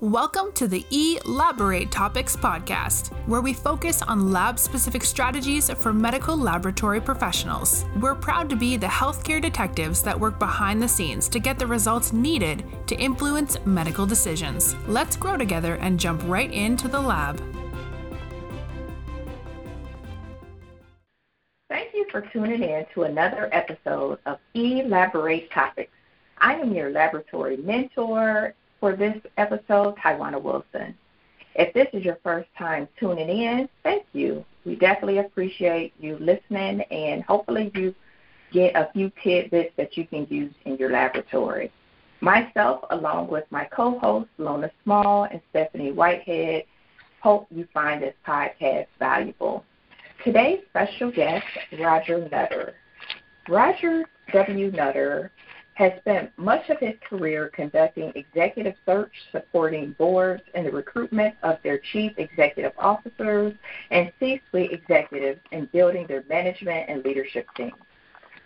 Welcome to the Elaborate Topics podcast, where we focus on lab specific strategies for medical laboratory professionals. We're proud to be the healthcare detectives that work behind the scenes to get the results needed to influence medical decisions. Let's grow together and jump right into the lab. Thank you for tuning in to another episode of Elaborate Topics. I am your laboratory mentor for this episode, Tywauna Wilson. If this is your first time tuning in, thank you. We definitely appreciate you listening, and hopefully, you get a few tidbits that you can use in your laboratory. Myself, along with my co hosts, Lona Small and Stephanie Whitehead, hope you find this podcast valuable. Today's special guest, Roger Nutter. Roger W. Nutter has spent much of his career conducting executive search, supporting boards in the recruitment of their chief executive officers and C suite executives in building their management and leadership teams.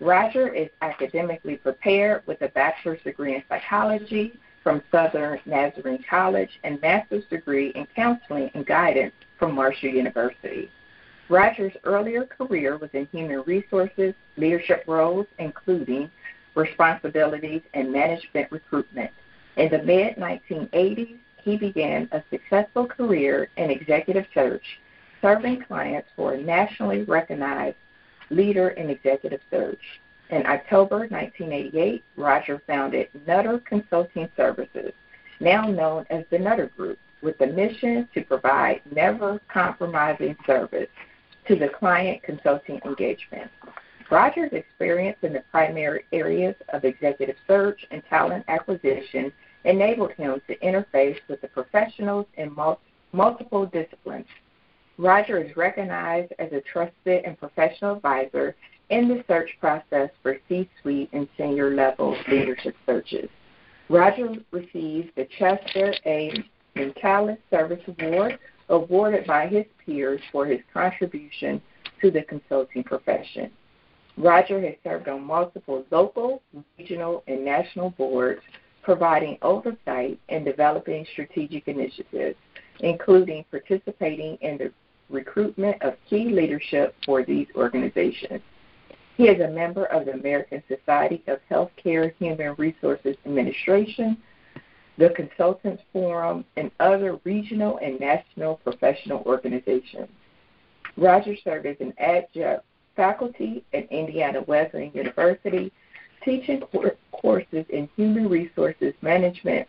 Roger is academically prepared with a bachelor's degree in psychology from Southern Nazarene College and master's degree in counseling and guidance from Marshall University. Roger's earlier career was in human resources leadership roles, including responsibilities, and management recruitment. In the mid 1980s, he began a successful career in executive search, serving clients for a nationally recognized leader in executive search. In October 1988, Roger founded Nutter Consulting Services, now known as the Nutter Group, with the mission to provide never compromising service to the client consulting engagement. Roger's experience in the primary areas of executive search and talent acquisition enabled him to interface with the professionals in mul- multiple disciplines. Roger is recognized as a trusted and professional advisor in the search process for C suite and senior level leadership searches. Roger received the Chester A. Minkalis Service Award, awarded by his peers for his contribution to the consulting profession. Roger has served on multiple local, regional, and national boards, providing oversight and developing strategic initiatives, including participating in the recruitment of key leadership for these organizations. He is a member of the American Society of Healthcare Human Resources Administration, the Consultants Forum, and other regional and national professional organizations. Roger served as an adjunct faculty at Indiana Wesleyan University, teaching courses in human resources management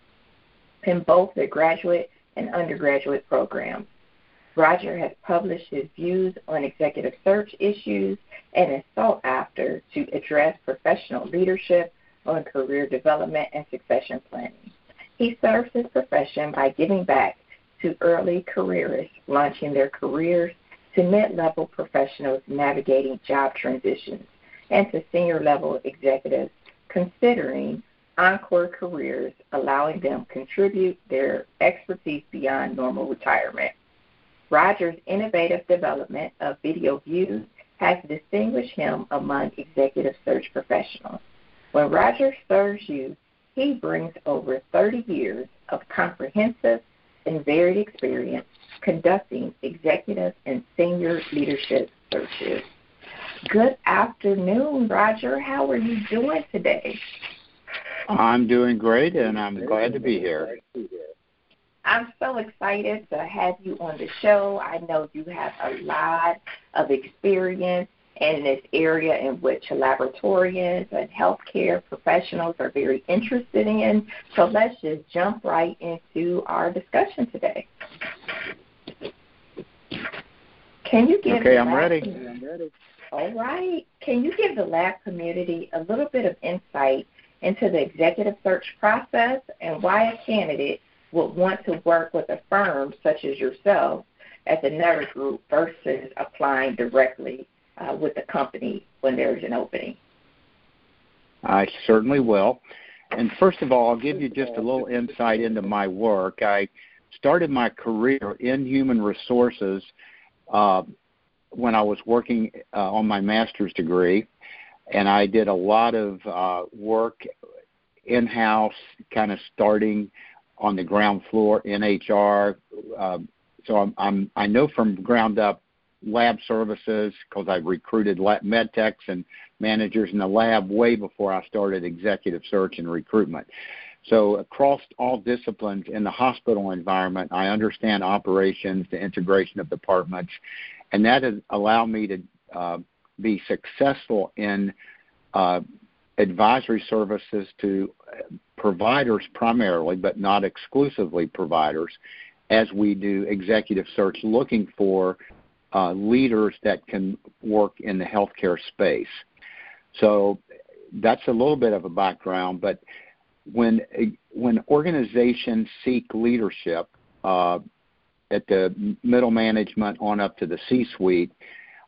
in both the graduate and undergraduate programs. Roger has published his views on executive search issues and is sought after to address professional leadership on career development and succession planning. He serves his profession by giving back to early careerists launching their careers to mid level professionals navigating job transitions, and to senior level executives considering encore careers, allowing them to contribute their expertise beyond normal retirement. Roger's innovative development of Videoviews has distinguished him among executive search professionals. When Roger serves you, he brings over 30 years of comprehensive and varied experience conducting executive and senior leadership searches. Good afternoon, Roger. How are you doing today? I'm doing great, and I'm glad to be here. I'm so excited to have you on the show. I know you have a lot of experience in this area in which laboratorians and healthcare professionals are very interested in. So let's just jump right into our discussion today. Can you give Okay, I'm ready. All right. Can you give the lab community a little bit of insight into the executive search process and why a candidate would want to work with a firm such as yourself at the Nutter Group versus applying directly uh, with the company when there's an opening? I certainly will. And first of all, I'll give you just a little insight into my work. I started my career in human resources uh, when I was working uh, on my master's degree, and I did a lot of uh, work in house, kind of starting on the ground floor in HR. Uh, so I'm, I'm I know from ground up lab services because I've recruited lab, med techs and managers in the lab way before I started executive search and recruitment. So across all disciplines in the hospital environment, I understand operations, the integration of departments, and that has allowed me to uh, be successful in uh, advisory services to providers primarily, but not exclusively providers, as we do executive search looking for uh, leaders that can work in the healthcare space. So that's a little bit of a background, but when when organizations seek leadership uh, at the middle management on up to the C-suite,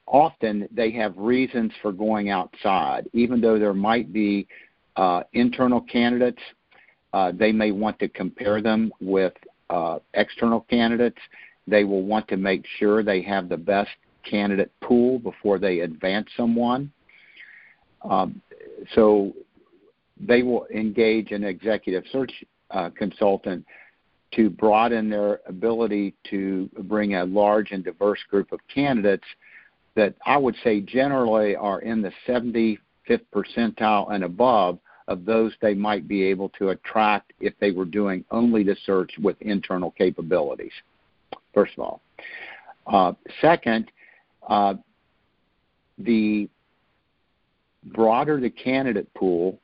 often they have reasons for going outside, even though there might be uh, internal candidates. Uh, they may want to compare them with uh, external candidates. They will want to make sure they have the best candidate pool before they advance someone. Um, so they will engage an executive search uh, consultant to broaden their ability to bring a large and diverse group of candidates that I would say generally are in the 75th percentile and above of those they might be able to attract if they were doing only the search with internal capabilities first of all. Uh, second, uh, the broader the candidate pool,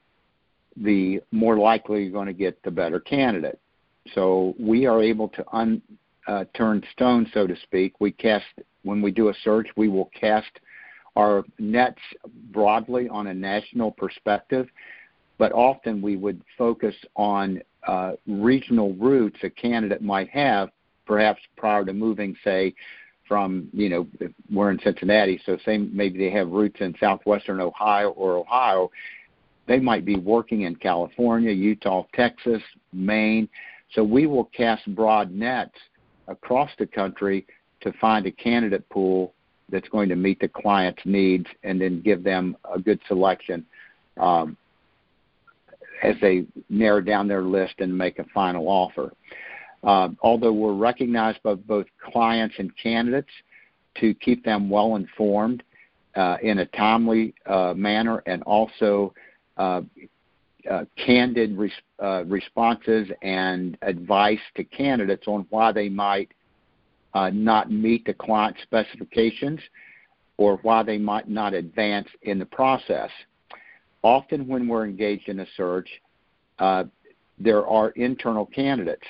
the more likely you're going to get the better candidate. So we are able to un, uh, turn stones, so to speak. We cast when we do a search, we will cast our nets broadly on a national perspective, but often we would focus on uh, regional routes a candidate might have perhaps prior to moving, say, from you know we're in Cincinnati, so say maybe they have roots in southwestern Ohio or Ohio, they might be working in California, Utah, Texas, Maine. So we will cast broad nets across the country to find a candidate pool that's going to meet the client's needs and then give them a good selection um, as they narrow down their list and make a final offer. Uh, although we're recognized by both clients and candidates to keep them well informed uh, in a timely uh, manner and also Uh, uh, candid res- uh, responses and advice to candidates on why they might uh, not meet the client specifications or why they might not advance in the process. Often, when we're engaged in a search, there are internal candidates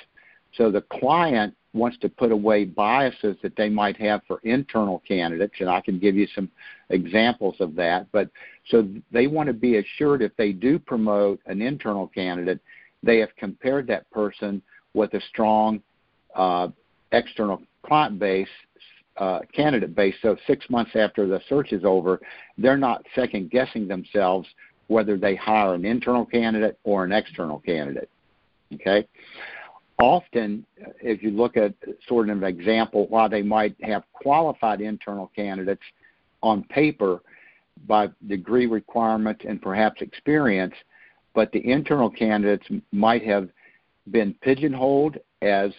so the client wants to put away biases that they might have for internal candidates, and I can give you some examples of that. But so they want to be assured if they do promote an internal candidate, they have compared that person with a strong uh, external client base, uh, candidate base. So six months after the search is over, they're not second guessing themselves whether they hire an internal candidate or an external candidate. Okay often, if you look at sort of an example, why they might have qualified internal candidates on paper by degree requirements and perhaps experience, but the internal candidates might have been pigeonholed as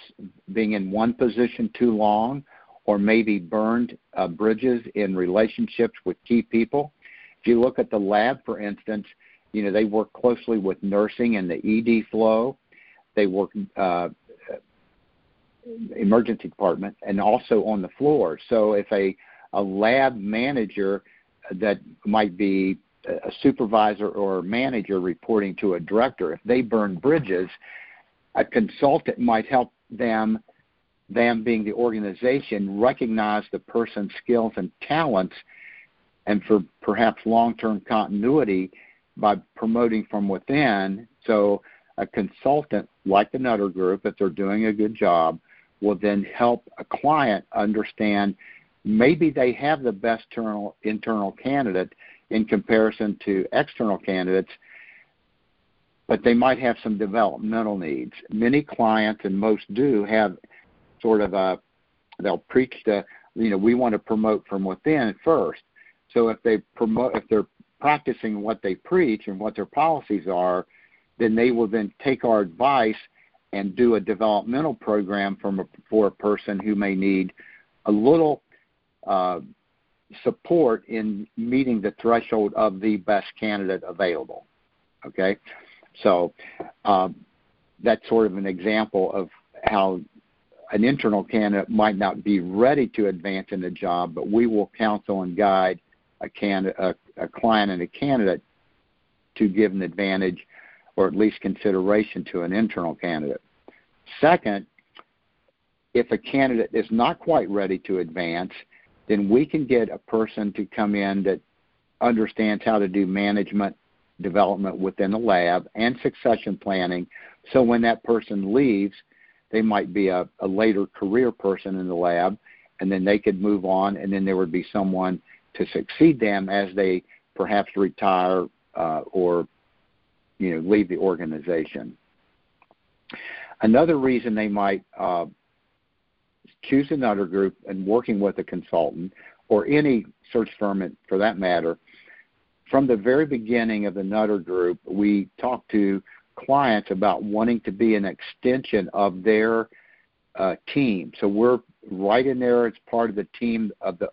being in one position too long or maybe burned uh, bridges in relationships with key people. If you look at the lab, for instance, you know, they work closely with nursing and the ED flow they work uh, emergency department and also on the floor. So if a a lab manager that might be a supervisor or manager reporting to a director, if they burn bridges, a consultant might help them, them being the organization, recognize the person's skills and talents, and for perhaps long-term continuity by promoting from within. So a consultant like the Nutter Group, if they're doing a good job, will then help a client understand maybe they have the best internal, internal candidate in comparison to external candidates, but they might have some developmental needs. Many clients, and most do, have sort of a they'll preach the you know we want to promote from within first. So if they promote if they're practicing what they preach and what their policies are, then they will then take our advice and do a developmental program from a, for a person who may need a little uh, support in meeting the threshold of the best candidate available. Okay, so uh, that's sort of an example of how an internal candidate might not be ready to advance in the job, but we will counsel and guide a, candidate, a, a client and a candidate to give an advantage or at least consideration to an internal candidate. Second, if a candidate is not quite ready to advance, then we can get a person to come in that understands how to do management development within the lab and succession planning. So when that person leaves, they might be a, a later career person in the lab, and then they could move on, and then there would be someone to succeed them as they perhaps retire uh, or you know leave the organization. Another reason they might uh, choose another group and working with a consultant or any search firm for that matter, from the very beginning of the Nutter Group, we talk to clients about wanting to be an extension of their uh, team. So we're right in there as part of the team of the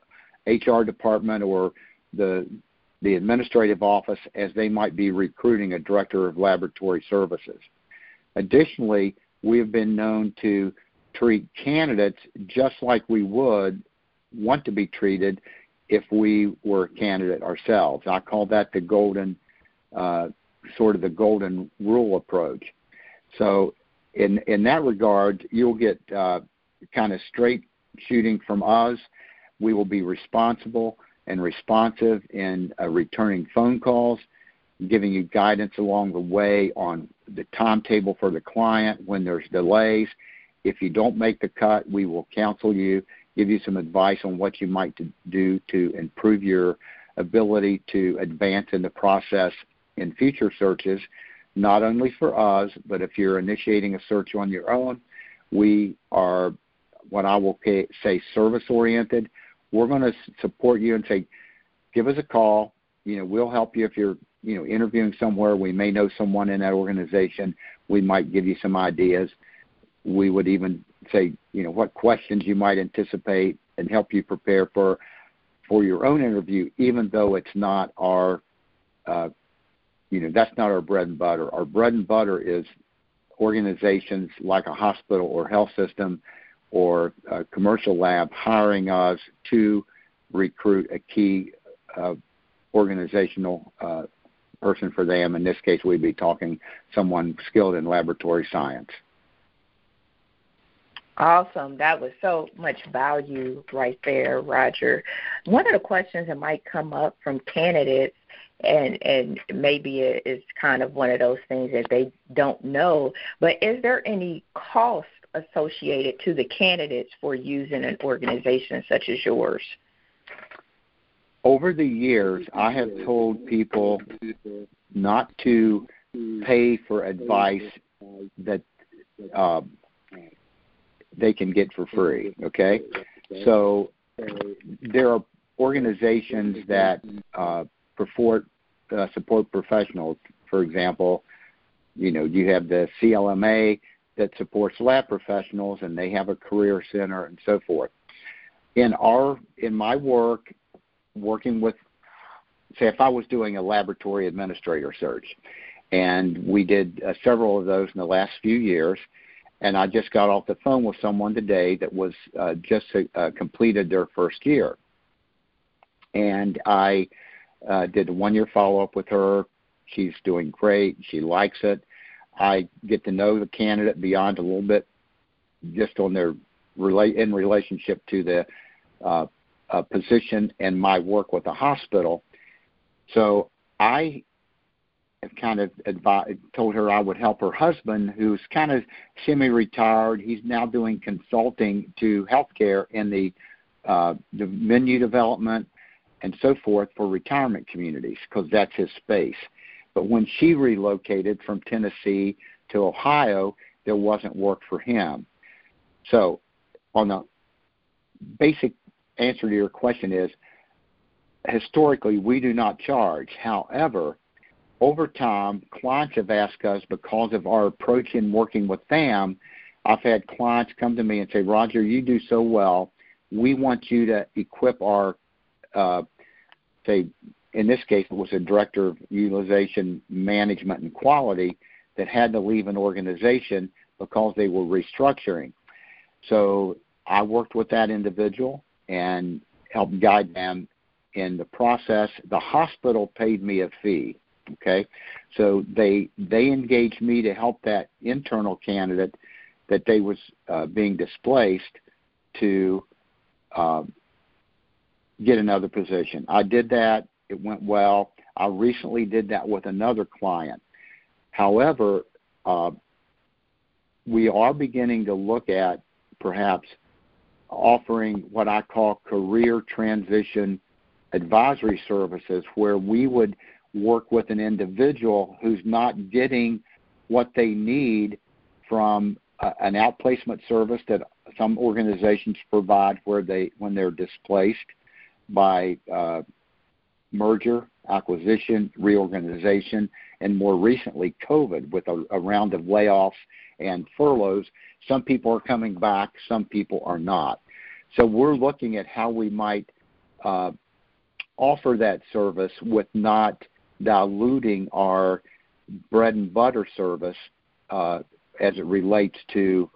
HR department or the the administrative office as they might be recruiting a director of laboratory services. Additionally, we have been known to treat candidates just like we would want to be treated if we were a candidate ourselves. I call that the golden, uh, sort of the golden rule approach. So, in in that regard, you'll get uh, kind of straight shooting from us. We will be responsible and responsive in uh, returning phone calls, giving you guidance along the way on the timetable for the client when there's delays. If you don't make the cut, we will counsel you, give you some advice on what you might do to improve your ability to advance in the process in future searches, not only for us, but if you're initiating a search on your own, we are what I will say service oriented we're going to support you and say, give us a call. You know, we'll help you if you're, you know, interviewing somewhere. We may know someone in that organization. We might give you some ideas. We would even say, you know, what questions you might anticipate and help you prepare for for your own interview, even though it's not our, uh, you know, that's not our bread and butter. Our bread and butter is organizations like a hospital or health system or a commercial lab hiring us to recruit a key uh, organizational uh, person for them. In this case, we'd be talking someone skilled in laboratory science. Awesome. That was so much value right there, Roger. One of the questions that might come up from candidates and and maybe it's kind of one of those things that they don't know, but is there any cost associated to the candidates for using an organization such as yours? Over the years, I have told people not to pay for advice that uh, they can get for free. Okay, so there are organizations that uh, uh, support professionals. For example, you know you have the CLMA that supports lab professionals and they have a career center and so forth. In our in my work working with say if I was doing a laboratory administrator search and we did uh, several of those in the last few years and I just got off the phone with someone today that was uh, just uh, completed their first year. And I uh, did a one year follow up with her. She's doing great. She likes it. I get to know the candidate beyond a little bit just on their relate in relationship to the uh, uh, position and my work with the hospital. So I have kind of advised, told her I would help her husband, who's kind of semi-retired. He's now doing consulting to healthcare in the uh, the menu development and so forth for retirement communities because that's his space. But when she relocated from Tennessee to Ohio, there wasn't work for him. So, on the basic answer to your question is historically we do not charge. However, over time, clients have asked us because of our approach in working with them. I've had clients come to me and say, Roger, you do so well. We want you to equip our, uh, say, in this case, it was a director of utilization management and quality that had to leave an organization because they were restructuring. So I worked with that individual and helped guide them in the process. The hospital paid me a fee. Okay, so they they engaged me to help that internal candidate that they was uh, being displaced to uh, get another position. I did that. It went well. I recently did that with another client. However, uh, we are beginning to look at perhaps offering what I call career transition advisory services, where we would work with an individual who's not getting what they need from uh, an outplacement service that some organizations provide where they when they're displaced by uh, merger, acquisition, reorganization, and more recently COVID with a, a round of layoffs and furloughs. Some people are coming back, some people are not. So we're looking at how we might uh, offer that service with not diluting our bread and butter service uh, as it relates to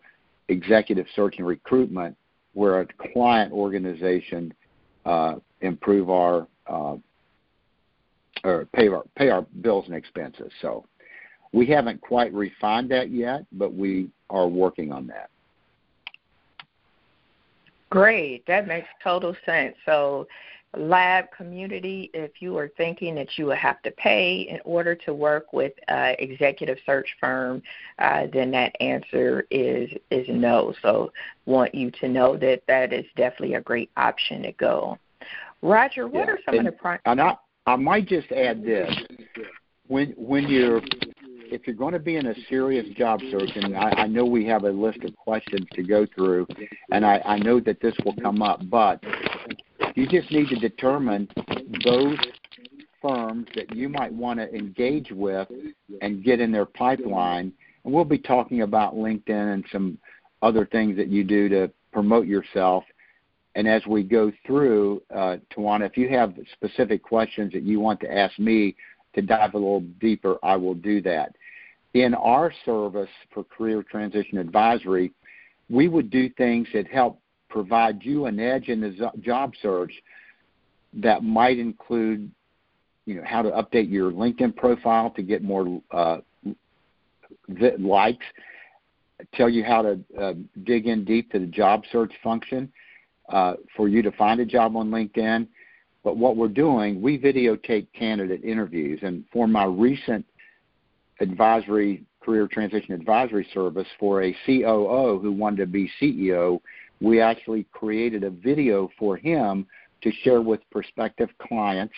executive search and recruitment, where a client organization uh, improve our uh, or pay our pay our bills and expenses. So we haven't quite refined that yet, but we are working on that. Great, that makes total sense. So lab community, if you are thinking that you will have to pay in order to work with an executive search firm, uh, then that answer is is no. So want you to know that that is definitely a great option to go. Roger, what yeah. are some and, of the pri- and I, I might just add this: when when you're if you're going to be in a serious job search, and I, I know we have a list of questions to go through, and I, I know that this will come up, but you just need to determine those firms that you might want to engage with and get in their pipeline. And we'll be talking about LinkedIn and some other things that you do to promote yourself. And as we go through, uh, Tywauna, if you have specific questions that you want to ask me to dive a little deeper, I will do that. In our service for career transition advisory, we would do things that help provide you an edge in the job search that might include you know how to update your LinkedIn profile to get more uh, likes, tell you how to uh, dig in deep to the job search function uh, for you to find a job on LinkedIn. But what we're doing, we videotape candidate interviews, and for my recent advisory career transition advisory service for a COO who wanted to be CEO, we actually created a video for him to share with prospective clients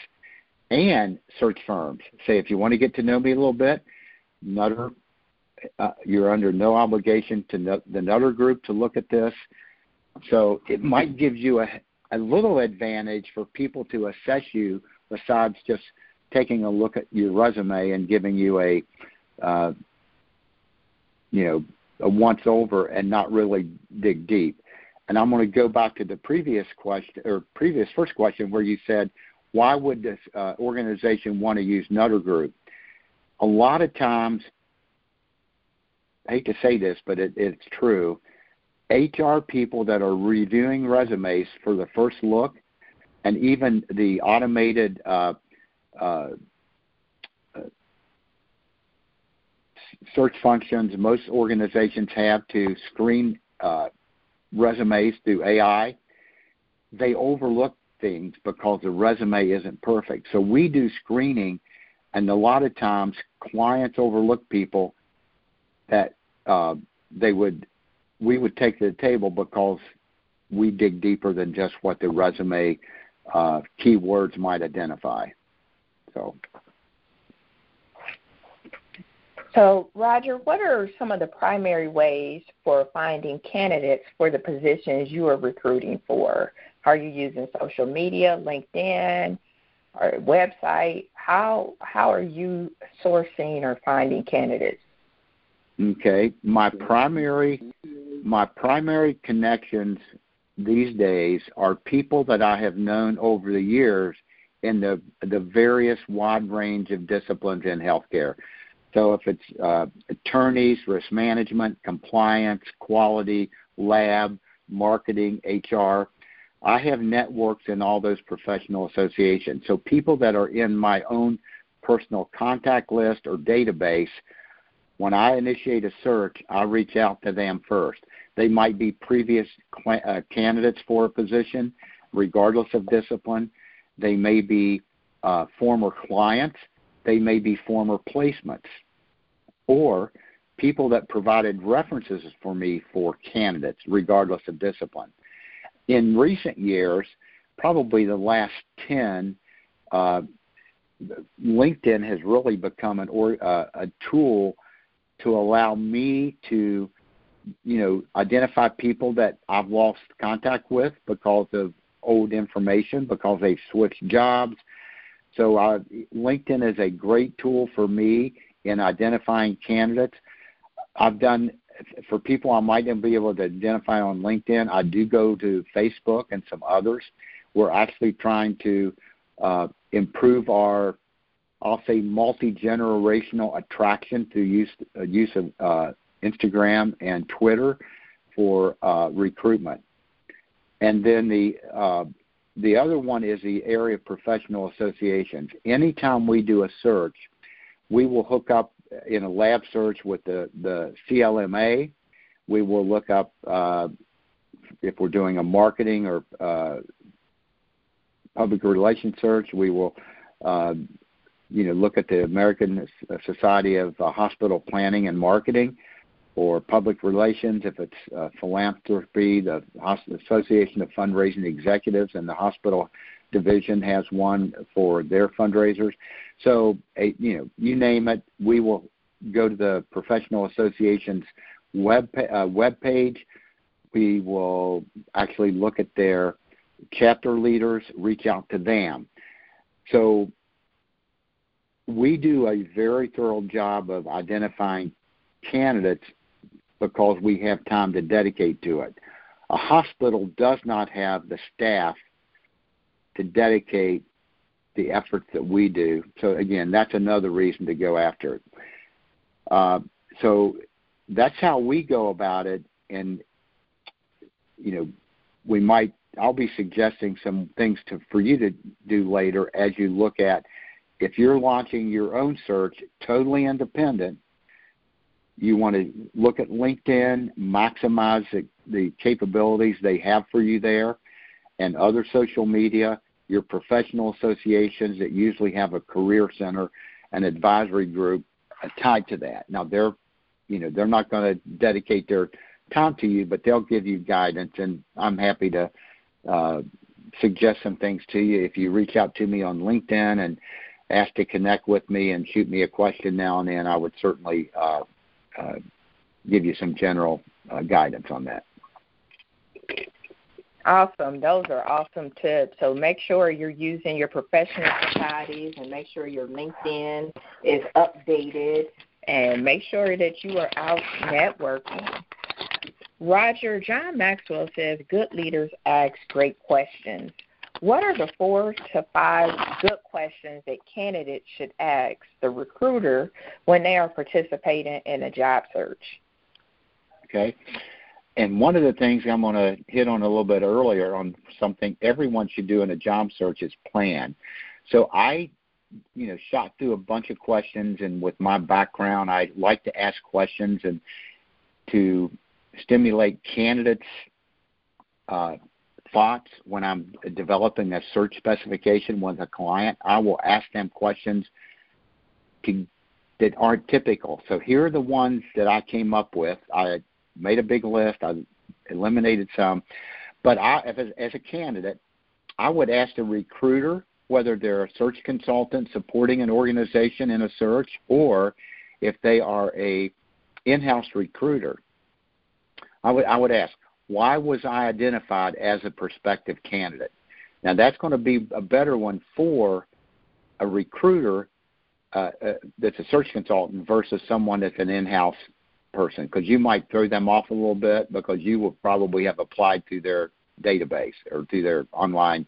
and search firms. Say, if you want to get to know me a little bit, Nutter, uh, you're under no obligation to the Nutter Group to look at this. So it might give you a, a little advantage for people to assess you besides just taking a look at your resume and giving you a, uh, you know, a once over and not really dig deep. And I'm going to go back to the previous question or previous first question where you said, why would this uh, organization want to use Nutter Group? A lot of times, I hate to say this, but it, it's true. HR people that are reviewing resumes for the first look, and even the automated uh, uh, search functions most organizations have to screen uh, resumes through AI, they overlook things because the resume isn't perfect. So we do screening, and a lot of times clients overlook people that uh, they would we would take to the table because we dig deeper than just what the resume uh, keywords might identify. So. So, Roger, what are some of the primary ways for finding candidates for the positions you are recruiting for? Are you using social media, LinkedIn, or website? How how are you sourcing or finding candidates? Okay, my primary my primary connections these days are people that I have known over the years in the the various wide range of disciplines in healthcare. So if it's uh, attorneys, risk management, compliance, quality, lab, marketing, HR, I have networks in all those professional associations. So people that are in my own personal contact list or database, when I initiate a search, I reach out to them first. They might be previous uh, candidates for a position, regardless of discipline. They may be uh, former clients. They may be former placements. Or people that provided references for me for candidates, regardless of discipline. In recent years, probably the last 10, uh, LinkedIn has really become an or, uh, a tool to allow me to you know, identify people that I've lost contact with because of old information, because they've switched jobs. So uh, LinkedIn is a great tool for me in identifying candidates. I've done for people I might not be able to identify on LinkedIn. I do go to Facebook and some others. We're actually trying to uh, improve our, I'll say, multi generational attraction through use uh, use of uh, Instagram and Twitter for uh, recruitment. And then the uh, the other one is the area of professional associations. Anytime we do a search, we will hook up in a lab search with the, the CLMA. We will look up uh, if we're doing a marketing or uh, public relations search. We will, uh, you know, look at the American Society of uh, Hospital Planning and Marketing or public relations, if it's uh, philanthropy, the Association of Fundraising Executives and the hospital division has one for their fundraisers. So, a, you know, you name it, we will go to the professional association's web uh, web page. We will actually look at their chapter leaders, reach out to them. So we do a very thorough job of identifying candidates because we have time to dedicate to it. A hospital does not have the staff to dedicate the efforts that we do. So again, that's another reason to go after it. Uh, so that's how we go about it, and you know, we might. I'll be suggesting some things to for you to do later as you look at if you're launching your own search, totally independent you want to look at LinkedIn, maximize the, the capabilities they have for you there, and other social media, your professional associations that usually have a career center, an advisory group tied to that. Now they're, you know, they're not going to dedicate their time to you, but they'll give you guidance, and I'm happy to uh, suggest some things to you if you reach out to me on LinkedIn and ask to connect with me and shoot me a question now and then. I would certainly uh, uh, give you some general uh, guidance on that. Awesome. Those are awesome tips. So make sure you're using your professional societies and make sure your LinkedIn is updated and make sure that you are out networking. Roger, John Maxwell says good leaders ask great questions. What are the four to five good questions that candidates should ask the recruiter when they are participating in a job search? Okay. And one of the things I'm going to hit on a little bit earlier on something everyone should do in a job search is plan. So I, you know, shot through a bunch of questions, and with my background, I like to ask questions and to stimulate candidates' uh, thoughts when I'm developing a search specification with a client. I will ask them questions to, that aren't typical. So here are the ones that I came up with. I made a big list. I eliminated some, but I, as, as a candidate, I would ask the recruiter whether they're a search consultant supporting an organization in a search, or if they are a in-house recruiter. I would I would ask, why was I identified as a prospective candidate? Now, that's going to be a better one for a recruiter uh, uh, that's a search consultant versus someone that's an in-house person because you might throw them off a little bit because you will probably have applied to their database or to their online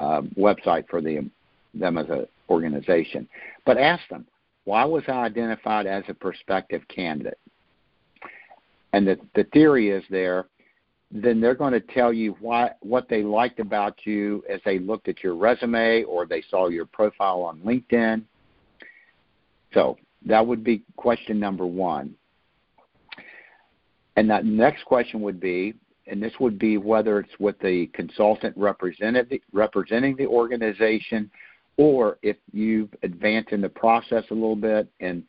um, website for them them as an organization. But ask them, why was I identified as a prospective candidate? And the, the theory is there, then they're going to tell you why, what they liked about you as they looked at your resume or they saw your profile on LinkedIn. So that would be question number one. And that next question would be, and this would be whether it's with the consultant representing the organization or if you've advanced in the process a little bit and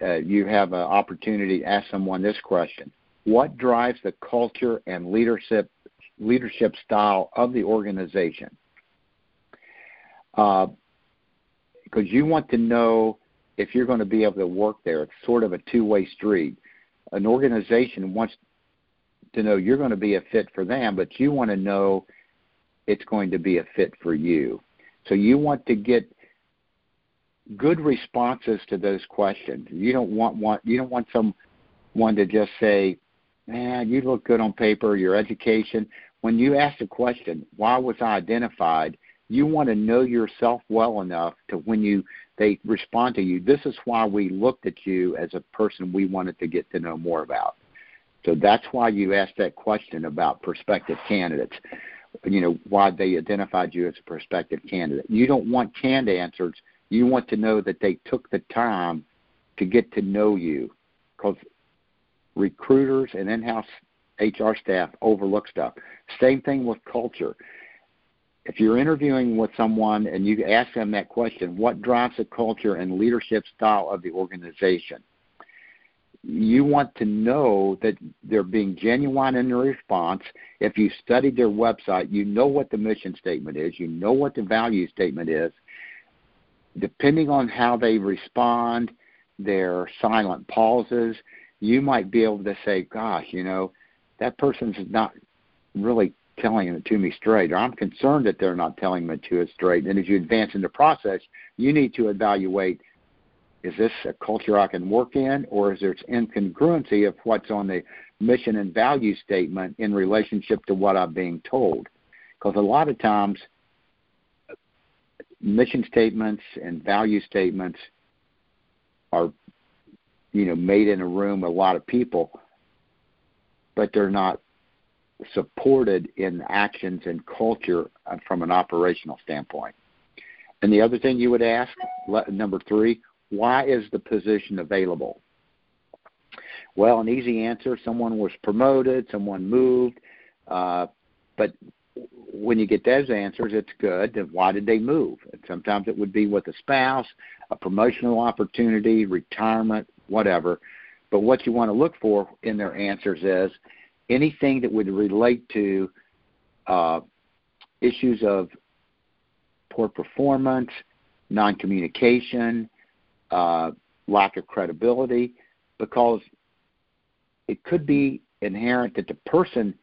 uh, you have an opportunity to ask someone this question what drives the culture and leadership leadership style of the organization. Because uh, you want to know if you're going to be able to work there. It's sort of a two-way street. An organization wants to know you're going to be a fit for them but you want to know it's going to be a fit for you. So you want to get good responses to those questions. You don't want, want you don't want someone to just say, "Man, you look good on paper. Your education." When you ask the question, "Why was I identified?" You want to know yourself well enough to when you they respond to you. This is why we looked at you as a person we wanted to get to know more about. So that's why you asked that question about prospective candidates you know why they identified you as a prospective candidate. You don't want canned answers. You want to know that they took the time to get to know you, because recruiters and in-house HR staff overlook stuff. Same thing with culture. If you're interviewing with someone and you ask them that question, what drives the culture and leadership style of the organization? you want to know that they're being genuine in their response. If you studied their website, you know what the mission statement is, you know what the value statement is. Depending on how they respond, their silent pauses, you might be able to say, gosh, you know, that person's not really telling it to me straight, or I'm concerned that they're not telling it to us straight. And as you advance in the process, you need to evaluate is this a culture I can work in, or is there incongruency of what's on the mission and value statement in relationship to what I'm being told? Because a lot of times, mission statements and value statements are, you know, made in a room with a lot of people, but they're not supported in actions and culture uh, from an operational standpoint. And the other thing you would ask, number three, why is the position available? Well, an easy answer someone was promoted, someone moved, uh, but when you get those answers, it's good. Why did they move? And sometimes it would be with a spouse, a promotional opportunity, retirement, whatever. But what you want to look for in their answers is anything that would relate to uh, issues of poor performance, non communication, uh, lack of credibility, because it could be inherent that the person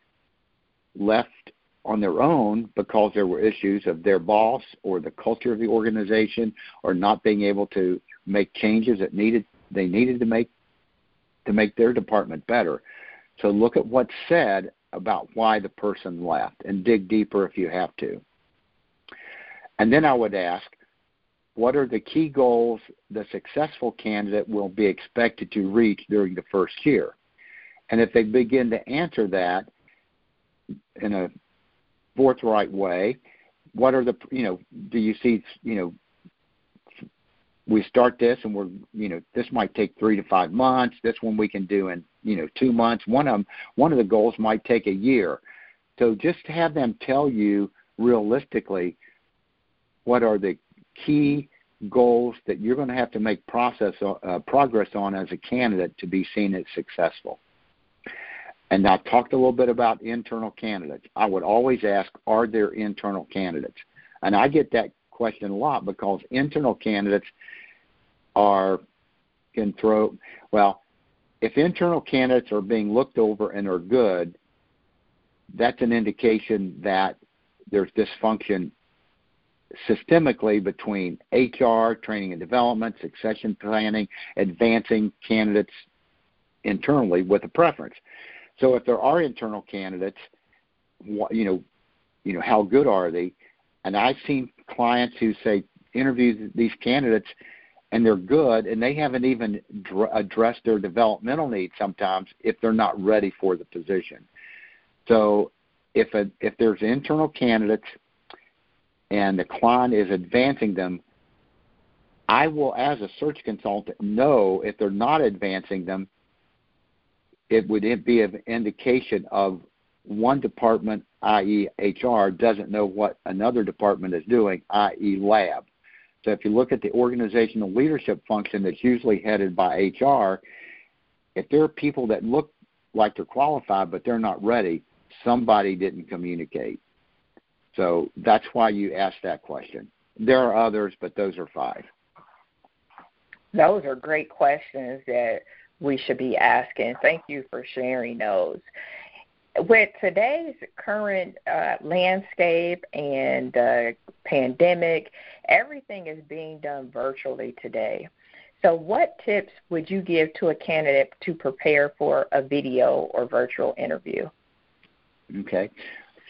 left on their own because there were issues of their boss or the culture of the organization or not being able to make changes that needed they needed to make to make their department better. So look at what's said about why the person left and dig deeper if you have to. And then I would ask, what are the key goals the successful candidate will be expected to reach during the first year? And if they begin to answer that in a forthright way, what are the, you know, do you see, you know, we start this and we're, you know, this might take three to five months. This one we can do in, you know, two months. One of them, one of the goals might take a year. So just have them tell you realistically what are the key goals that you're going to have to make process uh, progress on as a candidate to be seen as successful. And I talked a little bit about internal candidates. I would always ask, are there internal candidates? And I get that question a lot because internal candidates are can throw well, if internal candidates are being looked over and are good, that's an indication that there's dysfunction systemically between HR, training and development, succession planning, advancing candidates internally with a preference. So if there are internal candidates, you know, you know how good are they? And I've seen clients who say interview these candidates and they're good and they haven't even dr- addressed their developmental needs sometimes if they're not ready for the position. So if a, if there's internal candidates and the client is advancing them, I will, as a search consultant, know if they're not advancing them, it would be an indication of one department, i.e., HR, doesn't know what another department is doing, i.e., lab. So if you look at the organizational leadership function that's usually headed by HR, if there are people that look like they're qualified but they're not ready, somebody didn't communicate. So that's why you asked that question. There are others, but those are five. Those are great questions that we should be asking. Thank you for sharing those. With today's current uh, landscape and uh, pandemic, everything is being done virtually today. So, what tips would you give to a candidate to prepare for a video or virtual interview? Okay.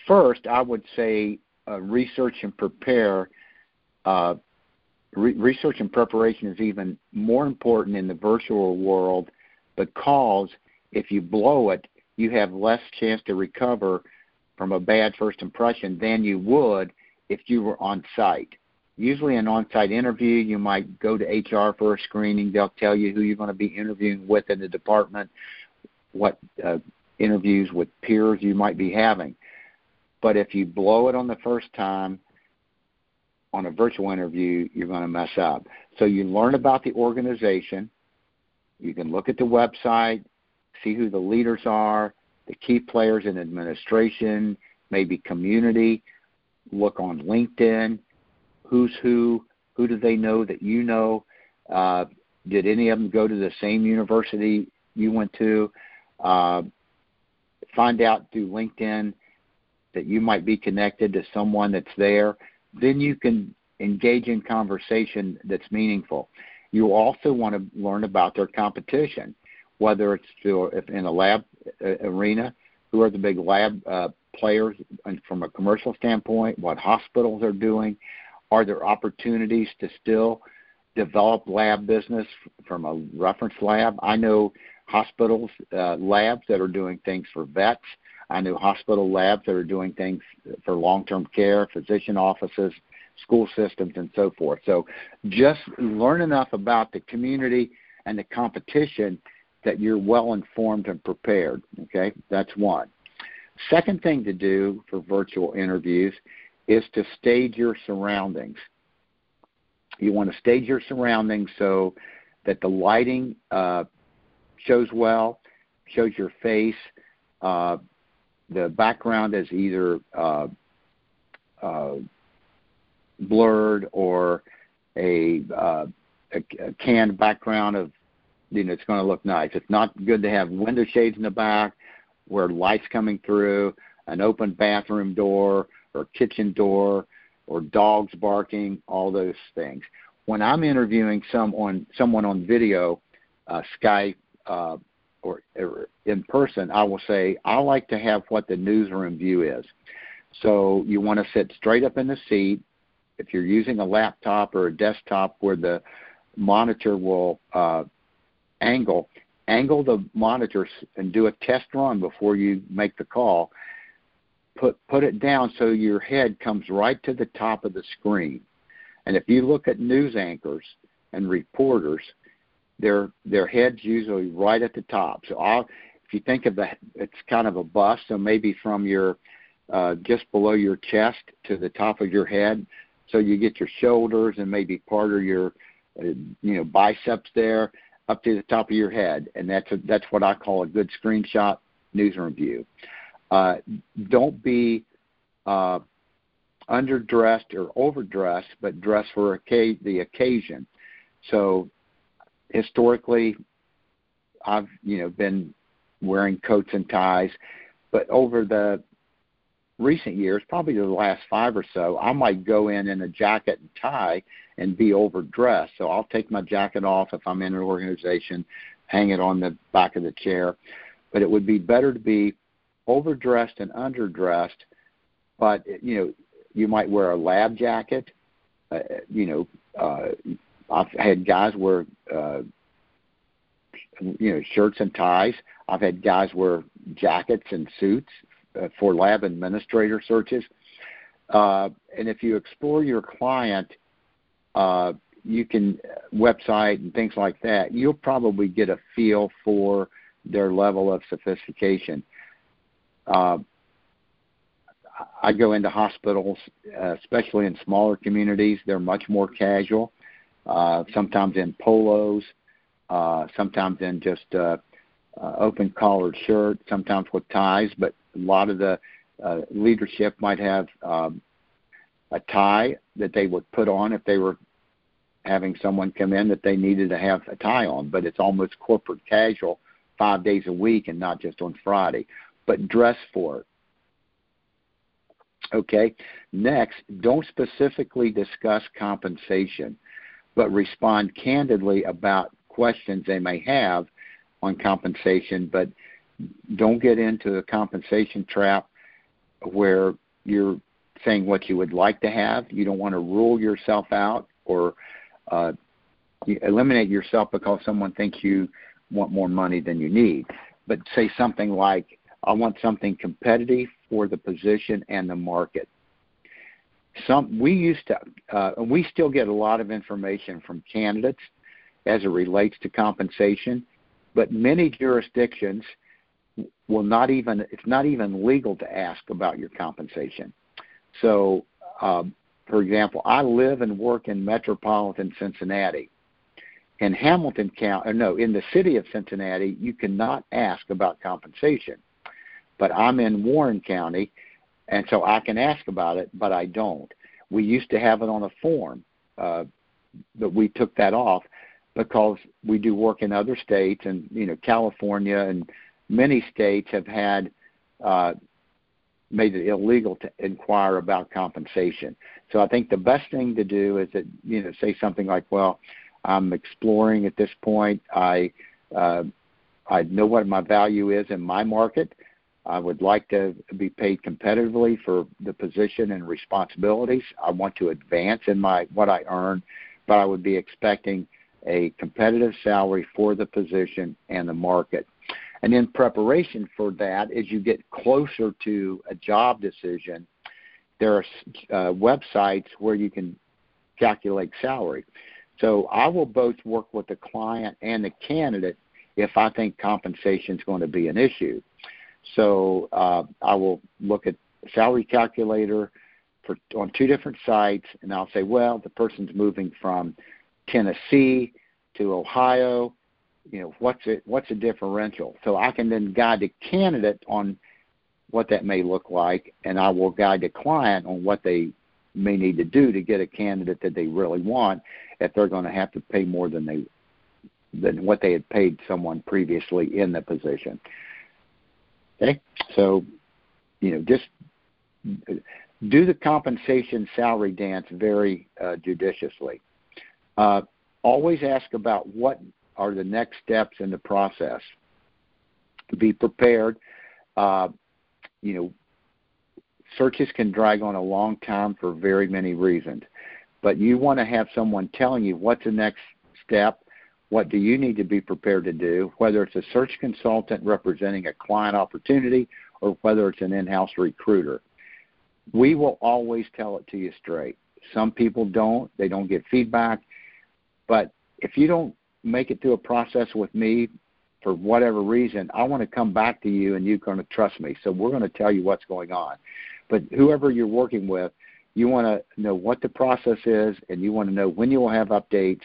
First, I would say uh, research and prepare. Uh, re- research and preparation is even more important in the virtual world because if you blow it, you have less chance to recover from a bad first impression than you would if you were on site. Usually, an on site interview, you might go to HR for a screening. They'll tell you who you're going to be interviewing with in the department, what uh, interviews with peers you might be having. But if you blow it on the first time on a virtual interview, you're going to mess up. So you learn about the organization. You can look at the website, see who the leaders are, the key players in administration, maybe community. Look on LinkedIn. Who's who? Who do they know that you know? Uh, did any of them go to the same university you went to? Uh, find out through LinkedIn that you might be connected to someone that's there. Then you can engage in conversation that's meaningful. You also want to learn about their competition whether it's if in a lab uh, arena, who are the big lab uh, players from a commercial standpoint, what hospitals are doing, are there opportunities to still develop lab business from a reference lab? I know hospitals, uh, labs that are doing things for vets. I know hospital labs that are doing things for long-term care, physician offices, school systems, and so forth. So just learn enough about the community and the competition that you're well informed and prepared. Okay, that's one. Second thing to do for virtual interviews is to stage your surroundings. You want to stage your surroundings so that the lighting uh, shows well, shows your face. Uh, the background is either uh, uh blurred or a, uh, a, a canned background of you know, it's going to look nice. It's not good to have window shades in the back where light's coming through, an open bathroom door or kitchen door, or dogs barking, all those things. When I'm interviewing someone someone on video, uh, Skype, uh, or, in person, I will say I like to have what the newsroom view is. So you want to sit straight up in the seat. If you're using a laptop or a desktop where the monitor will uh, angle, angle the monitors and do a test run before you make the call. Put put it down so your head comes right to the top of the screen. And if you look at news anchors and reporters, their their heads usually right at the top. So I'll, if you think of that, it's kind of a bust. So maybe from your uh, just below your chest to the top of your head, so you get your shoulders and maybe part of your uh, you know biceps there up to the top of your head, and that's a, that's what I call a good screenshot newsroom view. Uh, don't be uh, underdressed or overdressed, but dress for the occasion. So historically, I've you know been wearing coats and ties, but over the recent years, probably the last five or so, I might go in in a jacket and tie and be overdressed. So I'll take my jacket off if I'm in an organization, hang it on the back of the chair. But it would be better to be overdressed and underdressed. But you know, you might wear a lab jacket. Uh, you know, uh, I've had guys wear uh, you know shirts and ties. I've had guys wear jackets and suits uh, for lab administrator searches. Uh, and if you explore your client, uh, you can website and things like that. You'll probably get a feel for their level of sophistication. Uh, I go into hospitals, uh, especially in smaller communities. They're much more casual. Uh, sometimes in polos, uh, sometimes in just uh, uh, open collared shirt, sometimes with ties. But a lot of the uh, leadership might have um, a tie that they would put on if they were having someone come in that they needed to have a tie on. But it's almost corporate casual, five days a week, and not just on Friday. But dress for it. Okay. Next, don't specifically discuss compensation, but respond candidly about questions they may have on compensation, but don't get into a compensation trap where you're saying what you would like to have. You don't want to rule yourself out or uh, eliminate yourself because someone thinks you want more money than you need. But say something like, I want something competitive for the position and the market. Some we used to, uh, we still get a lot of information from candidates as it relates to compensation, but many jurisdictions will not even it's not even legal to ask about your compensation. So, um, for example, I live and work in metropolitan Cincinnati. In Hamilton County, no, in the city of Cincinnati, you cannot ask about compensation. But I'm in Warren County, and so I can ask about it, but I don't. We used to have it on a form, uh, but we took that off because we do work in other states, and you know California and many states have had uh, made it illegal to inquire about compensation. So I think the best thing to do is that you know say something like, "Well, I'm exploring at this point. I uh, I know what my value is in my market. I would like to be paid competitively for the position and responsibilities. I want to advance in my what I earn, but I would be expecting a competitive salary for the position and the market. And in preparation for that, as you get closer to a job decision, there are uh, websites where you can calculate salary. So I will both work with the client and the candidate if I think compensation is going to be an issue. So uh, I will look at salary calculator for on two different sites, and I'll say, well, the person's moving from Tennessee to Ohio, you know, what's it what's the differential? So I can then guide the candidate on what that may look like, and I will guide the client on what they may need to do to get a candidate that they really want if they're going to have to pay more than they than what they had paid someone previously in the position. Okay, so you know just do the compensation salary dance very uh, judiciously. Uh, always ask about what are the next steps in the process. Be prepared. Uh, you know, searches can drag on a long time for very many reasons, but you want to have someone telling you what's the next step. What do you need to be prepared to do? Whether it's a search consultant representing a client opportunity or whether it's an in house recruiter. We will always tell it to you straight. Some people don't, they don't get feedback. But if you don't make it through a process with me for whatever reason, I want to come back to you and you're going to trust me. So we're going to tell you what's going on. But whoever you're working with, you want to know what the process is and you want to know when you will have updates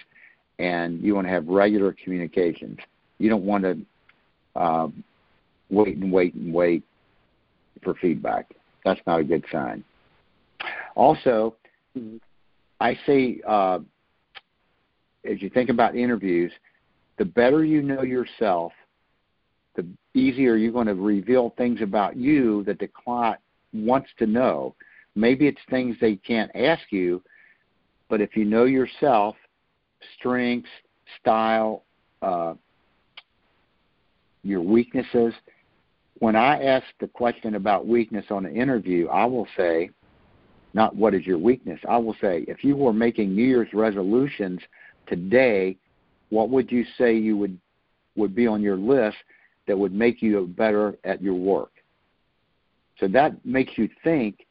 and you want to have regular communications. You don't want to um, wait and wait and wait for feedback. That's not a good sign. Also, I say uh, as you think about interviews, the better you know yourself, the easier you're going to reveal things about you that the client wants to know. Maybe it's things they can't ask you, but if you know yourself, strengths, style, uh, your weaknesses. When I ask the question about weakness on an interview, I will say, not what is your weakness. I will say, if you were making New Year's resolutions today, what would you say you would would be on your list that would make you better at your work? So that makes you think,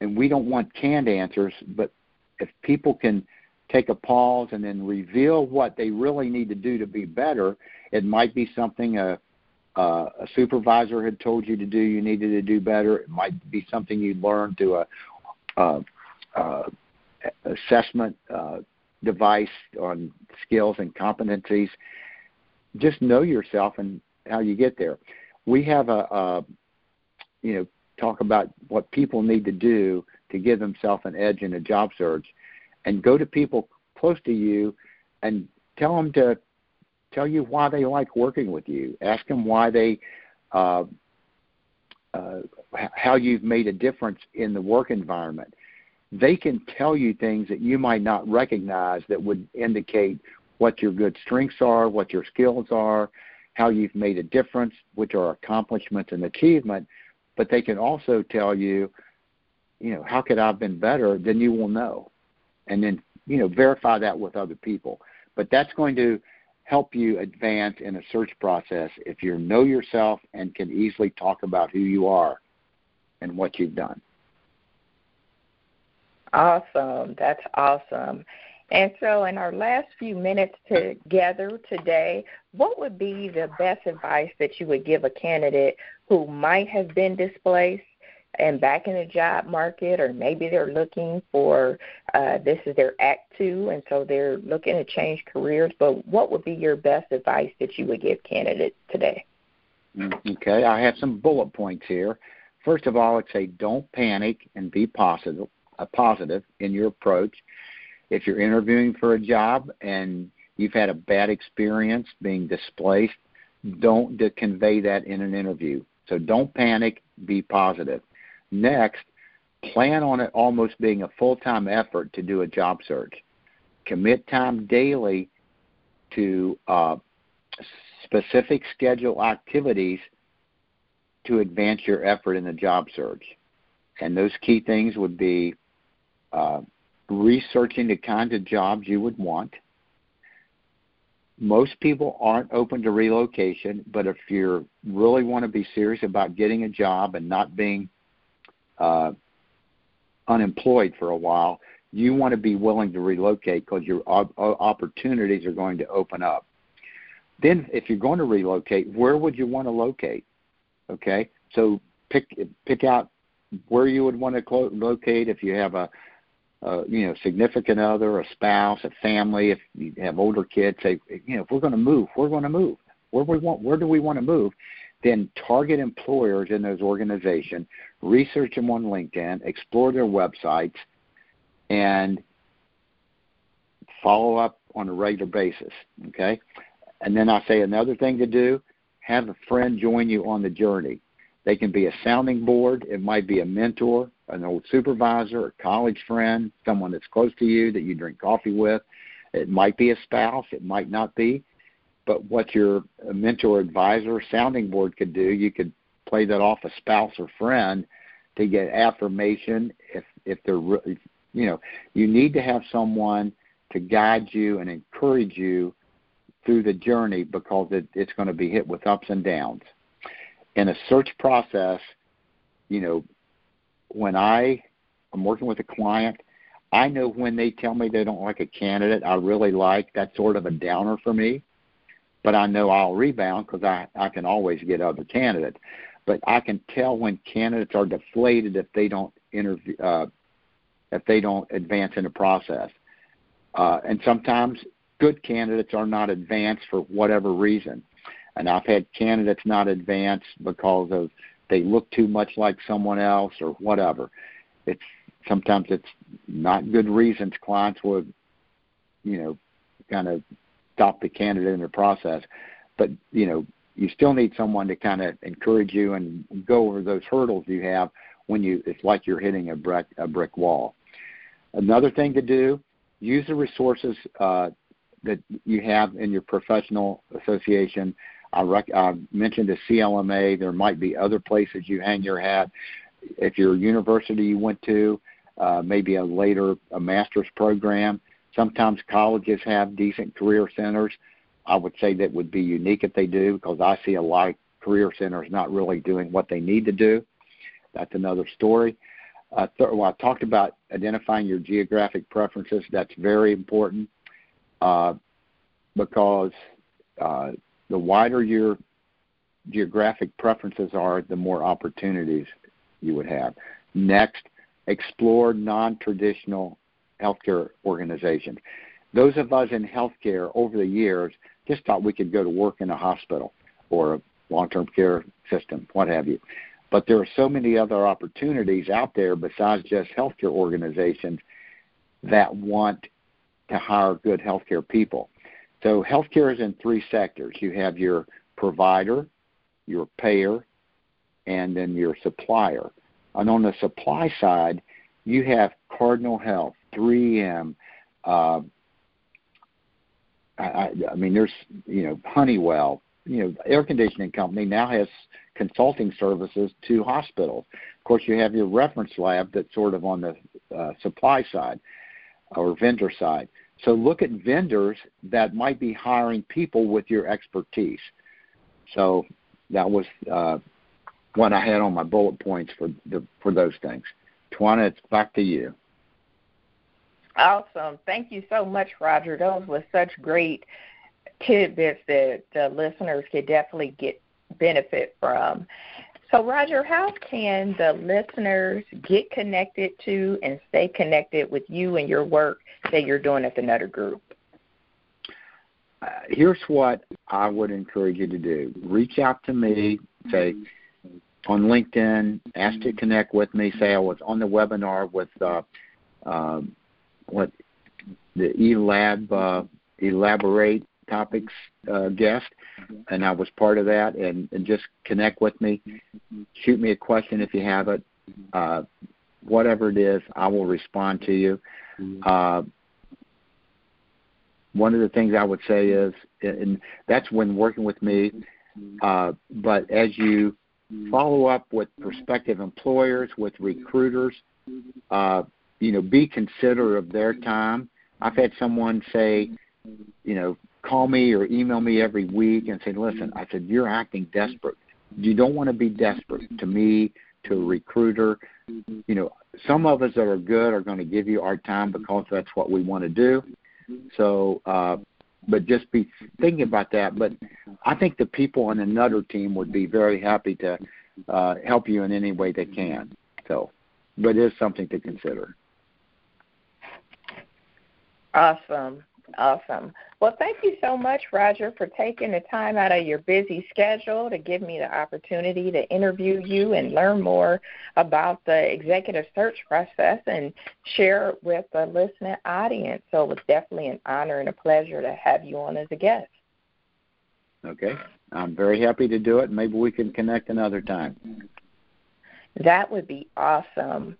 and we don't want canned answers, but if people can take a pause and then reveal what they really need to do to be better, it might be something a uh, a supervisor had told you to do, you needed to do better. It might be something you learned through a, a, a assessment uh, device on skills and competencies. Just know yourself and how you get there. We have a, a you know talk about what people need to do to give themselves an edge in a job search, and go to people close to you and tell them to tell you why they like working with you. Ask them why they, uh, uh, how you've made a difference in the work environment. They can tell you things that you might not recognize that would indicate what your good strengths are, what your skills are, how you've made a difference, which are accomplishments and achievement. But they can also tell you, you know, how could I have been better? Then you will know, and then you know verify that with other people. But that's going to help you advance in a search process if you know yourself and can easily talk about who you are and what you've done. Awesome. That's awesome. And so, in our last few minutes together today, what would be the best advice that you would give a candidate who might have been displaced and back in the job market, or maybe they're looking for uh, this is their act two, and so they're looking to change careers. But what would be your best advice that you would give candidates today? Mm, okay, I have some bullet points here. First of all, I'd say don't panic and be positive, uh, positive in your approach. If you're interviewing for a job and you've had a bad experience being displaced, don't convey that in an interview. So don't panic, be positive. Next, plan on it almost being a full time effort to do a job search. Commit time daily to uh, specific schedule activities to advance your effort in the job search. And those key things would be uh, researching the kinds of jobs you would want. Most people aren't open to relocation, but if you really want to be serious about getting a job and not being uh, unemployed for a while, you want to be willing to relocate because your op- opportunities are going to open up. Then, if you're going to relocate, where would you want to locate? Okay, so pick pick out where you would want to locate if you have a, a you know significant other, a spouse, a family. If you have older kids, say you know if we're going to move, we're going to move. Where we want, where do we want to move? Then target employers in those organizations, research them on LinkedIn, explore their websites, and follow up on a regular basis. Okay? And then I say another thing to do have a friend join you on the journey. They can be a sounding board, it might be a mentor, an old supervisor, a college friend, someone that's close to you that you drink coffee with. It might be a spouse, it might not be. But what your mentor advisor sounding board could do you could play that off a spouse or friend to get affirmation if if they're you know you need to have someone to guide you and encourage you through the journey because it, it's going to be hit with ups and downs in a search process you know when i am working with a client i know when they tell me they don't like a candidate i really like that's sort of a downer for me but I know I'll rebound because I, I can always get other candidates. But I can tell when candidates are deflated if they don't interview, uh, if they don't advance in the process. Uh, and sometimes good candidates are not advanced for whatever reason. And I've had candidates not advance because of they look too much like someone else or whatever. It's sometimes it's not good reasons clients would, you know, kind of stop the candidate in the process. But you know, you still need someone to kind of encourage you and go over those hurdles you have when you it's like you're hitting a brick a brick wall. Another thing to do: use the resources uh, that you have in your professional association. I, rec- I mentioned the CLMA. There might be other places you hang your hat. If your university you went to, uh, maybe a later a master's program. Sometimes colleges have decent career centers. I would say that would be unique if they do because I see a lot of career centers not really doing what they need to do. That's another story. Uh, th- well, I talked about identifying your geographic preferences. That's very important uh, because uh, the wider your geographic preferences are, the more opportunities you would have. Next, explore non traditional healthcare organizations. Those of us in healthcare over the years just thought we could go to work in a hospital or a long term care system, what have you. But there are so many other opportunities out there besides just healthcare organizations that want to hire good healthcare people. So healthcare is in three sectors. You have your provider, your payer, and then your supplier. And on the supply side, you have Cardinal Health, 3M. Uh, I, I mean, there's you know Honeywell, you know, air conditioning company now has consulting services to hospitals. Of course, you have your reference lab that's sort of on the uh, supply side or vendor side. So look at vendors that might be hiring people with your expertise. So that was uh, what I had on my bullet points for the for those things. Tywauna, it's back to you. Awesome. Thank you so much, Roger. Those were such great tidbits that the listeners could definitely get benefit from. So, Roger, how can the listeners get connected to and stay connected with you and your work that you're doing at the Nutter Group? Uh, here's what I would encourage you to do reach out to me, say on LinkedIn, ask to connect with me, say I was on the webinar with uh, um, what the eLab uh, Elaborate topics uh, guest, and I was part of that. And, and just connect with me. Shoot me a question if you have it. Uh, whatever it is, I will respond to you. Uh, one of the things I would say is, and that's when working with me. Uh, but as you follow up with prospective employers, with recruiters, uh, you know, be considerate of their time. I've had someone say, you know, call me or email me every week and say, listen, I said, you're acting desperate. You don't want to be desperate to me, to a recruiter. You know, some of us that are good are going to give you our time because that's what we want to do. So, uh, but just be thinking about that. But I think the people on another team would be very happy to uh, help you in any way they can. So, but it is something to consider. Awesome. Awesome. Well, thank you so much, Roger, for taking the time out of your busy schedule to give me the opportunity to interview you and learn more about the executive search process and share it with the listening audience. So it was definitely an honor and a pleasure to have you on as a guest. Okay. I'm very happy to do it. Maybe we can connect another time. That would be awesome.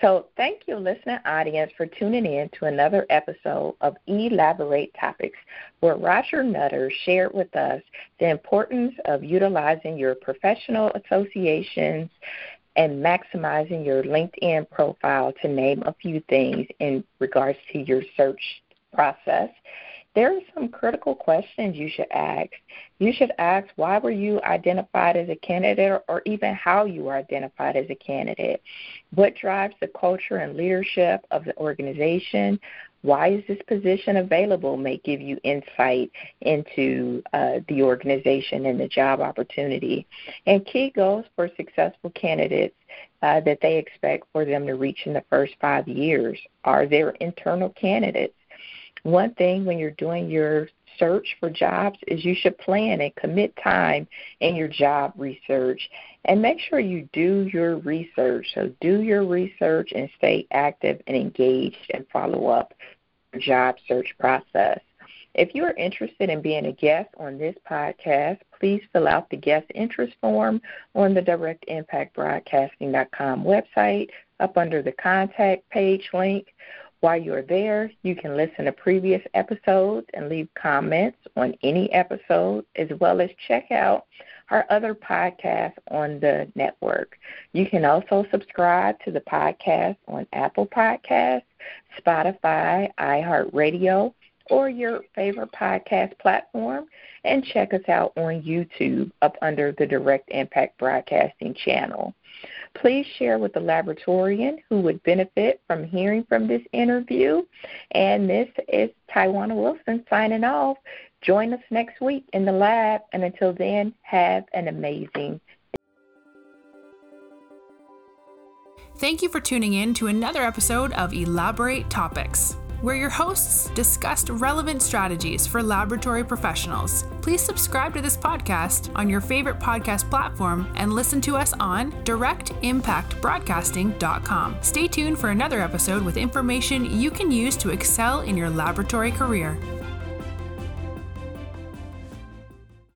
So, thank you, listening audience, for tuning in to another episode of Elaborate Topics, where Roger Nutter shared with us the importance of utilizing your professional associations and maximizing your LinkedIn profile, to name a few things in regards to your search process there are some critical questions you should ask. You should ask why were you identified as a candidate or, even how you were identified as a candidate. What drives the culture and leadership of the organization? Why is this position available may give you insight into uh, the organization and the job opportunity. And key goals for successful candidates uh, that they expect for them to reach in the first five years. Are there internal candidates? One thing when you're doing your search for jobs is you should plan and commit time in your job research and make sure you do your research. So do your research and stay active and engaged and follow up your job search process. If you are interested in being a guest on this podcast, please fill out the guest interest form on the directimpactbroadcasting.com website up under the contact page link. While you're there, you can listen to previous episodes and leave comments on any episode, as well as check out our other podcasts on the network. You can also subscribe to the podcast on Apple Podcasts, Spotify, iHeartRadio, or your favorite podcast platform, and check us out on YouTube up under the Direct Impact Broadcasting channel. Please share with the laboratorian who would benefit from hearing from this interview. And this is Tywauna Wilson signing off. Join us next week in the lab, and until then, have an amazing day. Thank you for tuning in to another episode of Elaborate Topics where your hosts discussed relevant strategies for laboratory professionals. Please subscribe to this podcast on your favorite podcast platform and listen to us on directimpactbroadcasting.com. Stay tuned for another episode with information you can use to excel in your laboratory career.